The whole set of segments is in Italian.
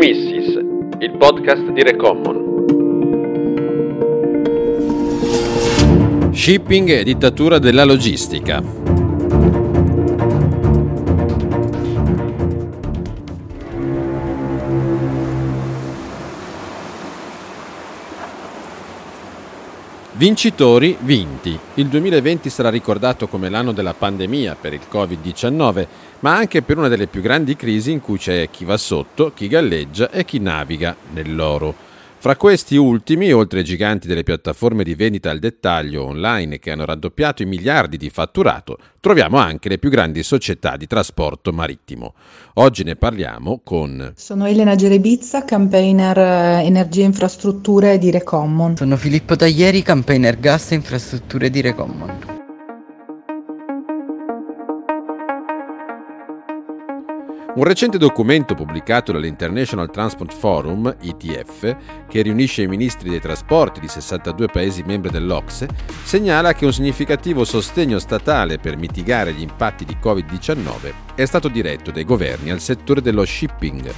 Economissis, il podcast di Recommon. Shipping e dittatura della logistica. Vincitori vinti. Il 2020 sarà ricordato come l'anno della pandemia per il Covid-19, ma anche per una delle più grandi crisi in cui c'è chi va sotto, chi galleggia e chi naviga nell'oro. Fra questi ultimi, oltre ai giganti delle piattaforme di vendita al dettaglio online che hanno raddoppiato i miliardi di fatturato, troviamo anche le più grandi società di trasporto marittimo. Oggi ne parliamo con... Sono Elena Gerebizza, campaigner eh, Energia e Infrastrutture di Recommon. Sono Filippo Taglieri, campaigner Gas e Infrastrutture di Recommon. Un recente documento pubblicato dall'International Transport Forum, ITF, che riunisce i ministri dei trasporti di 62 Paesi membri dell'Ocse, segnala che un significativo sostegno statale per mitigare gli impatti di Covid-19 è stato diretto dai governi al settore dello shipping,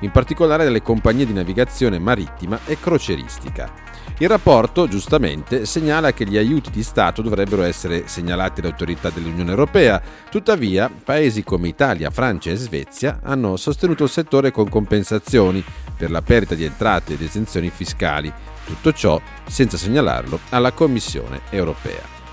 in particolare dalle compagnie di navigazione marittima e croceristica. Il rapporto, giustamente, segnala che gli aiuti di Stato dovrebbero essere segnalati alle autorità dell'Unione Europea, tuttavia paesi come Italia, Francia e Svezia hanno sostenuto il settore con compensazioni per la perdita di entrate ed esenzioni fiscali, tutto ciò senza segnalarlo alla Commissione europea.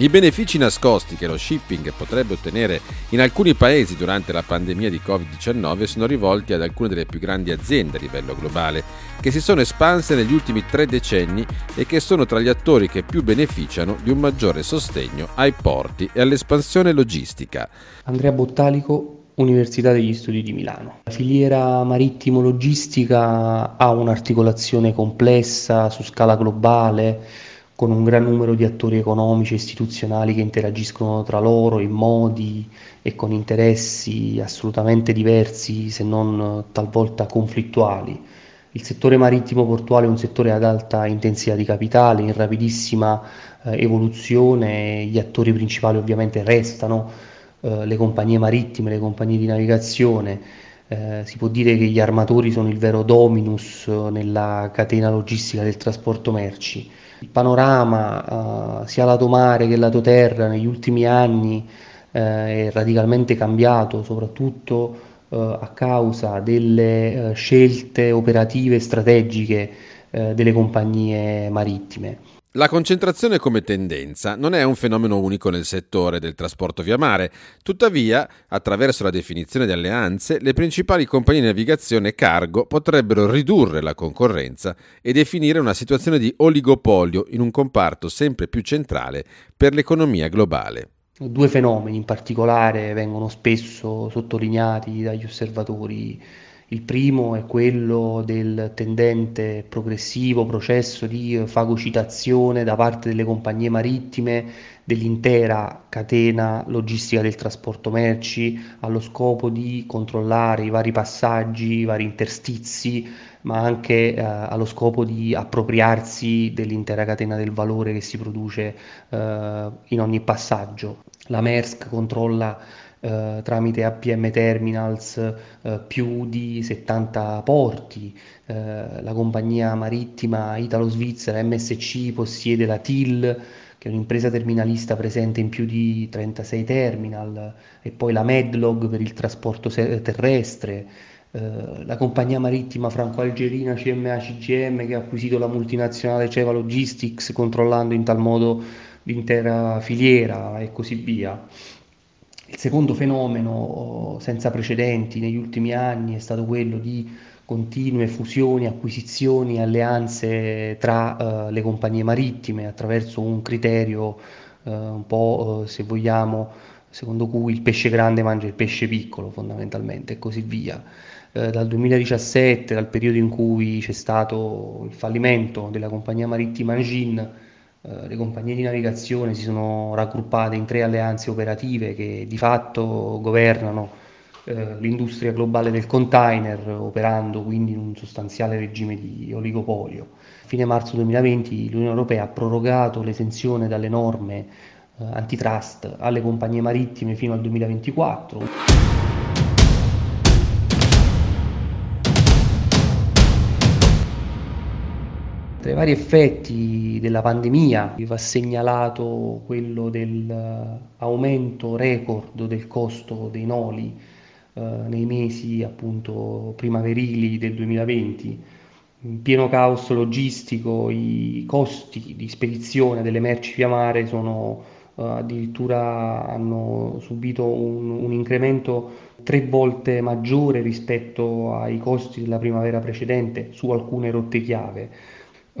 I benefici nascosti che lo shipping potrebbe ottenere in alcuni paesi durante la pandemia di Covid-19 sono rivolti ad alcune delle più grandi aziende a livello globale, che si sono espanse negli ultimi tre decenni e che sono tra gli attori che più beneficiano di un maggiore sostegno ai porti e all'espansione logistica. Andrea Bottalico, Università degli Studi di Milano. La filiera marittimo-logistica ha un'articolazione complessa su scala globale con un gran numero di attori economici e istituzionali che interagiscono tra loro in modi e con interessi assolutamente diversi, se non talvolta conflittuali. Il settore marittimo portuale è un settore ad alta intensità di capitale, in rapidissima eh, evoluzione, gli attori principali ovviamente restano eh, le compagnie marittime, le compagnie di navigazione, eh, si può dire che gli armatori sono il vero dominus nella catena logistica del trasporto merci. Il panorama, eh, sia lato mare che lato terra, negli ultimi anni eh, è radicalmente cambiato, soprattutto eh, a causa delle eh, scelte operative e strategiche eh, delle compagnie marittime. La concentrazione come tendenza non è un fenomeno unico nel settore del trasporto via mare, tuttavia, attraverso la definizione di alleanze, le principali compagnie di navigazione cargo potrebbero ridurre la concorrenza e definire una situazione di oligopolio in un comparto sempre più centrale per l'economia globale. Due fenomeni in particolare vengono spesso sottolineati dagli osservatori il primo è quello del tendente progressivo processo di fagocitazione da parte delle compagnie marittime dell'intera catena logistica del trasporto merci allo scopo di controllare i vari passaggi, i vari interstizi, ma anche eh, allo scopo di appropriarsi dell'intera catena del valore che si produce eh, in ogni passaggio. La Maersk controlla eh, tramite APM Terminals eh, più di 70 porti, eh, la compagnia marittima italo-svizzera MSC possiede la TIL che è un'impresa terminalista presente in più di 36 terminal e poi la Medlog per il trasporto terrestre. Uh, la compagnia marittima franco-algerina CMA CGM che ha acquisito la multinazionale Ceva Logistics controllando in tal modo l'intera filiera e così via. Il secondo fenomeno senza precedenti negli ultimi anni è stato quello di continue fusioni, acquisizioni, alleanze tra uh, le compagnie marittime attraverso un criterio uh, un po' uh, se vogliamo secondo cui il pesce grande mangia il pesce piccolo fondamentalmente e così via. dal 2017, dal periodo in cui c'è stato il fallimento della compagnia marittima Angin, le compagnie di navigazione si sono raggruppate in tre alleanze operative che di fatto governano eh, l'industria globale del container, operando quindi in un sostanziale regime di oligopolio. A fine marzo 2020 l'Unione Europea ha prorogato l'esenzione dalle norme eh, antitrust alle compagnie marittime fino al 2024. Tra i vari effetti della pandemia va segnalato quello dell'aumento record del costo dei noli eh, nei mesi appunto primaverili del 2020 in pieno caos logistico, i costi di spedizione delle merci via mare sono uh, addirittura hanno subito un, un, incremento tre volte maggiore rispetto ai costi della primavera precedente su alcune rotte chiave.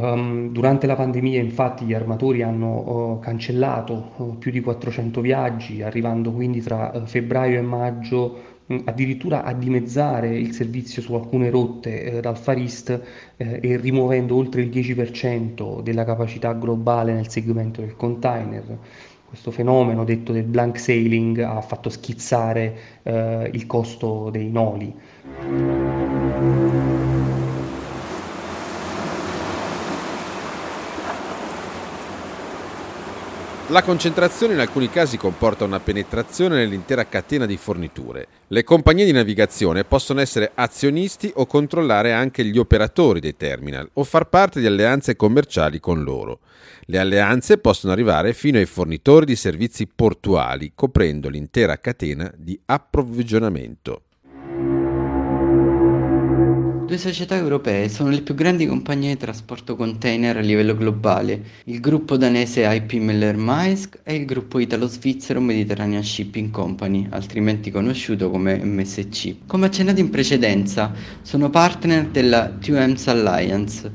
Um, durante la pandemia infatti gli armatori hanno uh, cancellato uh, più di 400 viaggi, arrivando quindi tra febbraio e maggio addirittura a dimezzare il servizio su alcune rotte eh, dal Far East eh, e rimuovendo oltre il 10% della capacità globale nel segmento del container. Questo fenomeno detto del blank sailing ha fatto schizzare il costo dei noli. La concentrazione in alcuni casi comporta una penetrazione nell'intera catena di forniture. Le compagnie di navigazione possono essere azionisti o controllare anche gli operatori dei terminal o far parte di alleanze commerciali con loro. Le alleanze possono arrivare fino ai fornitori di servizi portuali, coprendo l'intera catena di approvvigionamento. Due società europee sono le più grandi compagnie di trasporto container a livello globale, il gruppo danese IP Møller Maersk e il gruppo italo-svizzero Mediterranean Shipping Company, altrimenti conosciuto come MSC. Come accennato in precedenza, sono partner della 2M's Alliance,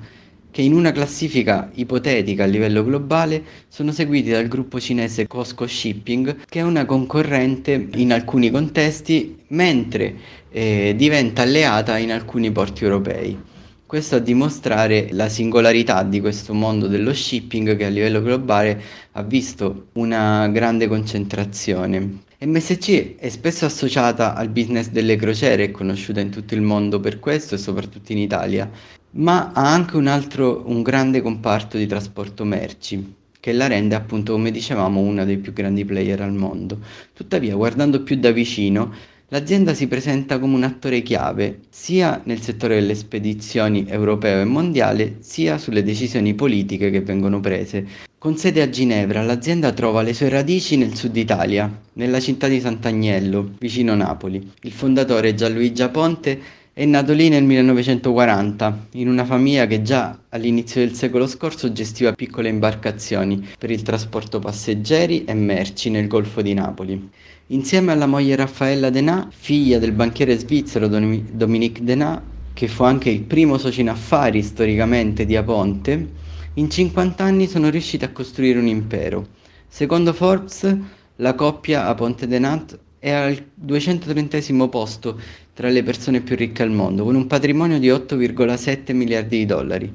che in una classifica ipotetica a livello globale sono seguiti dal gruppo cinese Cosco Shipping, che è una concorrente in alcuni contesti, mentre eh, diventa alleata in alcuni porti europei. Questo a dimostrare la singolarità di questo mondo dello shipping che a livello globale ha visto una grande concentrazione. MSC è spesso associata al business delle crociere, è conosciuta in tutto il mondo per questo e soprattutto in Italia, ma ha anche un altro, un grande comparto di trasporto merci, che la rende appunto, come dicevamo, uno dei più grandi player al mondo. Tuttavia, guardando più da vicino, l'azienda si presenta come un attore chiave sia nel settore delle spedizioni europeo e mondiale, sia sulle decisioni politiche che vengono prese. Con sede a Ginevra, l'azienda trova le sue radici nel sud Italia, nella città di Sant'Agnello, vicino Napoli. Il fondatore Gianluigi Ponte è nato lì nel 1940, in una famiglia che già all'inizio del secolo scorso gestiva piccole imbarcazioni per il trasporto passeggeri e merci nel Golfo di Napoli. Insieme alla moglie Raffaella Denà, figlia del banchiere svizzero Dominique Denà, che fu anche il primo socio in affari storicamente di Aponte, in 50 anni sono riusciti a costruire un impero. Secondo Forbes, la coppia Aponte Denat è al 230 posto tra le persone più ricche al mondo, con un patrimonio di 8,7 miliardi di dollari.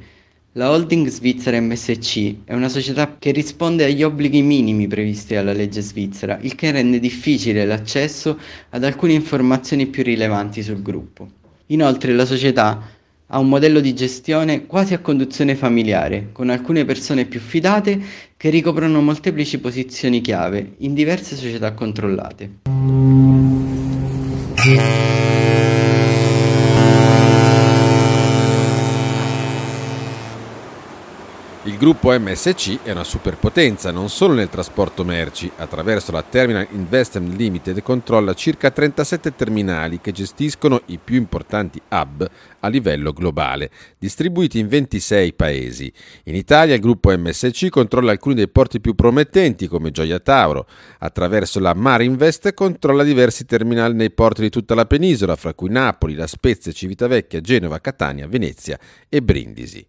La holding svizzera MSC è una società che risponde agli obblighi minimi previsti dalla legge svizzera, il che rende difficile l'accesso ad alcune informazioni più rilevanti sul gruppo. Inoltre la società ha un modello di gestione quasi a conduzione familiare, con alcune persone più fidate che ricoprono molteplici posizioni chiave in diverse società controllate. Il gruppo MSC è una superpotenza non solo nel trasporto merci, attraverso la Terminal Investment Limited controlla circa 37 terminali che gestiscono i più importanti hub a livello globale, distribuiti in 26 paesi. In Italia il gruppo MSC controlla alcuni dei porti più promettenti come Gioia Tauro, attraverso la Marinvest controlla diversi terminali nei porti di tutta la penisola, fra cui Napoli, La Spezia, Civitavecchia, Genova, Catania, Venezia e Brindisi.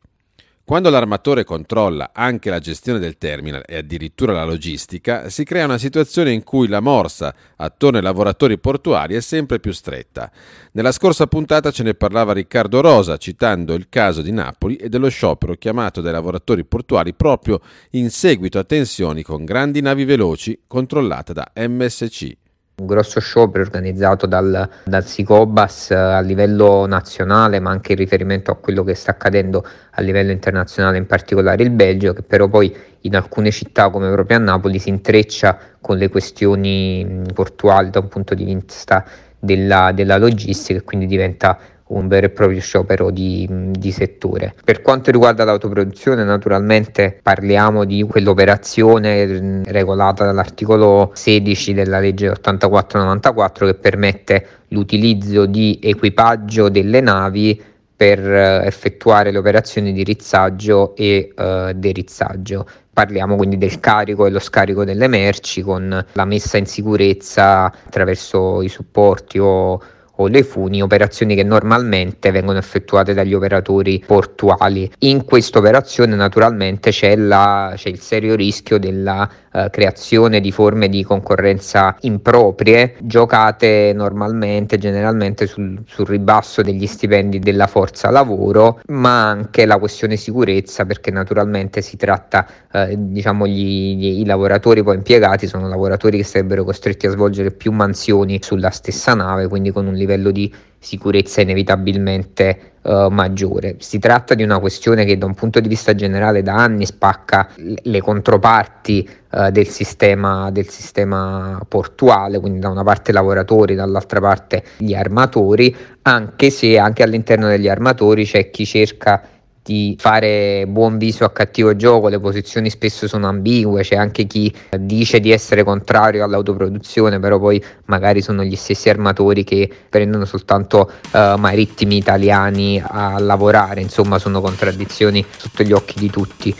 Quando l'armatore controlla anche la gestione del terminal e addirittura la logistica, si crea una situazione in cui la morsa attorno ai lavoratori portuali è sempre più stretta. Nella scorsa puntata ce ne parlava Riccardo Rosa, citando il caso di Napoli e dello sciopero chiamato dai lavoratori portuali proprio in seguito a tensioni con grandi navi veloci controllate da MSC un grosso sciopero organizzato dal, dal Sicobas eh, a livello nazionale, ma anche in riferimento a quello che sta accadendo a livello internazionale, in particolare il Belgio, che però poi in alcune città come proprio a Napoli si intreccia con le questioni portuali da un punto di vista della, della logistica e quindi diventa un vero e proprio sciopero di, di, settore. Per quanto riguarda l'autoproduzione, naturalmente parliamo di quell'operazione regolata dall'articolo 16 della legge 8494 che permette l'utilizzo di equipaggio delle navi per eh, effettuare le operazioni di rizzaggio e uh, derizzaggio. Parliamo quindi del carico e lo scarico delle merci con la messa in sicurezza attraverso i supporti o o le funi, operazioni che normalmente vengono effettuate dagli operatori portuali. In questa operazione naturalmente c'è, la, c'è il serio rischio della uh, creazione di forme di concorrenza improprie giocate normalmente, generalmente sul, sul ribasso degli stipendi della forza lavoro, ma anche la questione sicurezza perché naturalmente si tratta, uh, diciamo, gli, gli, i lavoratori poi impiegati sono lavoratori che sarebbero costretti a svolgere più mansioni sulla stessa nave, quindi con un livello di sicurezza inevitabilmente uh, maggiore. Si tratta di una questione che da un punto di vista generale da anni spacca le controparti uh, del, sistema, del sistema portuale, quindi da una parte i lavoratori, dall'altra parte gli armatori, anche se anche all'interno degli armatori c'è chi cerca di fare buon viso a cattivo gioco, le posizioni spesso sono ambigue, c'è anche chi dice di essere contrario all'autoproduzione, però poi magari sono gli stessi armatori che prendono soltanto uh, marittimi italiani a lavorare, insomma sono contraddizioni sotto gli occhi di tutti.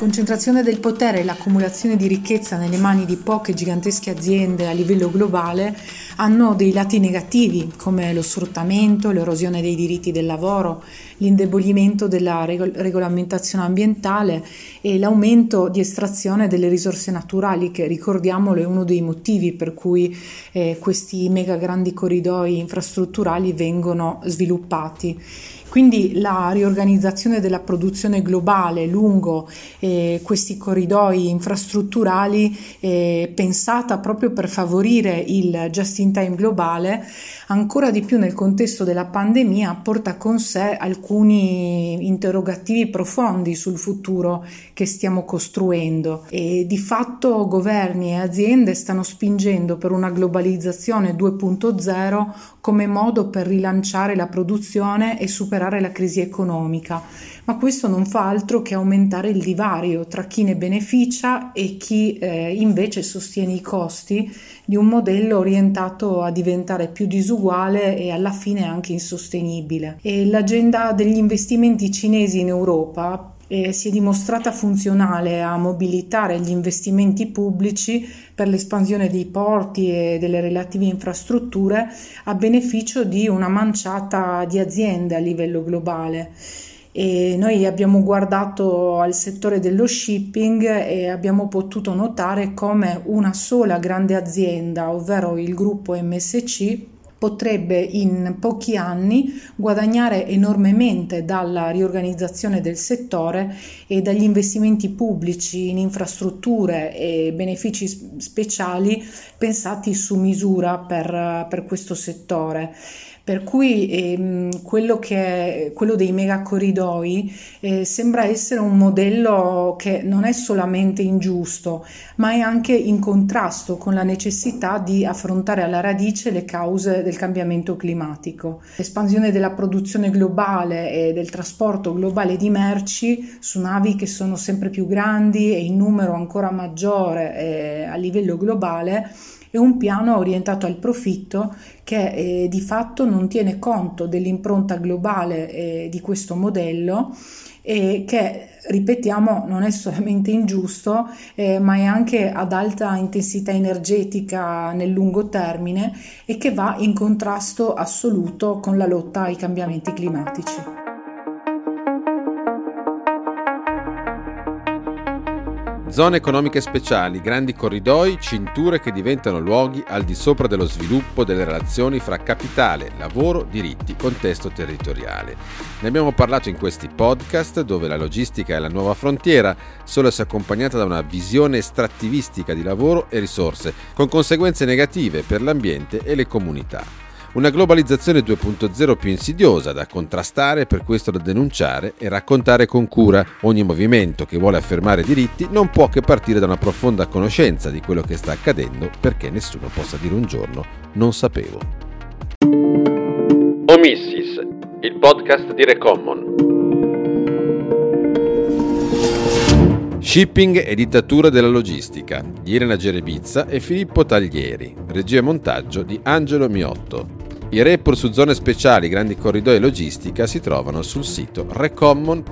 concentrazione del potere e l'accumulazione di ricchezza nelle mani di poche gigantesche aziende a livello globale hanno dei lati negativi come lo sfruttamento, l'erosione dei diritti del lavoro, l'indebolimento della regol- regolamentazione ambientale e l'aumento di estrazione delle risorse naturali che ricordiamolo è uno dei motivi per cui eh, questi mega grandi corridoi infrastrutturali vengono sviluppati. Quindi la riorganizzazione della produzione globale lungo eh, questi corridoi infrastrutturali eh, pensata proprio per favorire il just in time globale, ancora di più nel contesto della pandemia, porta con sé alcuni interrogativi profondi sul futuro che stiamo costruendo. E di fatto governi e aziende stanno spingendo per una globalizzazione 2.0 come modo per rilanciare la produzione e superare la crisi economica, ma questo non fa altro che aumentare il divario tra chi ne beneficia e chi eh, invece sostiene i costi di un modello orientato a diventare più disuguale e alla fine anche insostenibile. E l'agenda degli investimenti cinesi in Europa eh, si è dimostrata funzionale a mobilitare gli investimenti pubblici per l'espansione dei porti e delle relative infrastrutture a beneficio di una manciata di aziende a livello globale. E noi abbiamo guardato al settore dello shipping e abbiamo potuto notare come una sola grande azienda, ovvero il gruppo MSC, potrebbe in pochi anni guadagnare enormemente dalla riorganizzazione del settore e dagli investimenti pubblici in infrastrutture e benefici speciali pensati su misura per, per questo settore. Per cui ehm, quello, è, quello dei megacorridoi eh, sembra essere un modello che non è solamente ingiusto, ma è anche in contrasto con la necessità di affrontare alla radice le cause del cambiamento climatico. L'espansione della produzione globale e del trasporto globale di merci su navi che sono sempre più grandi e in numero ancora maggiore eh, a livello globale è un piano orientato al profitto che eh, di fatto non tiene conto dell'impronta globale eh, di questo modello e che ripetiamo non è solamente ingiusto eh, ma è anche ad alta intensità energetica nel lungo termine e che va in contrasto assoluto con la lotta ai cambiamenti climatici. Zone economiche speciali, grandi corridoi, cinture che diventano luoghi al di sopra dello sviluppo delle relazioni fra capitale, lavoro, diritti, contesto territoriale. Ne abbiamo parlato in questi podcast dove la logistica è la nuova frontiera, solo se accompagnata da una visione estrattivistica di lavoro e risorse, con conseguenze negative per l'ambiente e le comunità. Una globalizzazione 2.0 più insidiosa da contrastare, per questo da denunciare e raccontare con cura. Ogni movimento che vuole affermare diritti non può che partire da una profonda conoscenza di quello che sta accadendo perché nessuno possa dire un giorno non sapevo. Omissis, il podcast di Recommon. Shipping e dittatura della logistica di Irena Gerebizza e Filippo Taglieri, regia e montaggio di Angelo Miotto. I report su zone speciali, grandi corridoi e logistica si trovano sul sito recommon.org.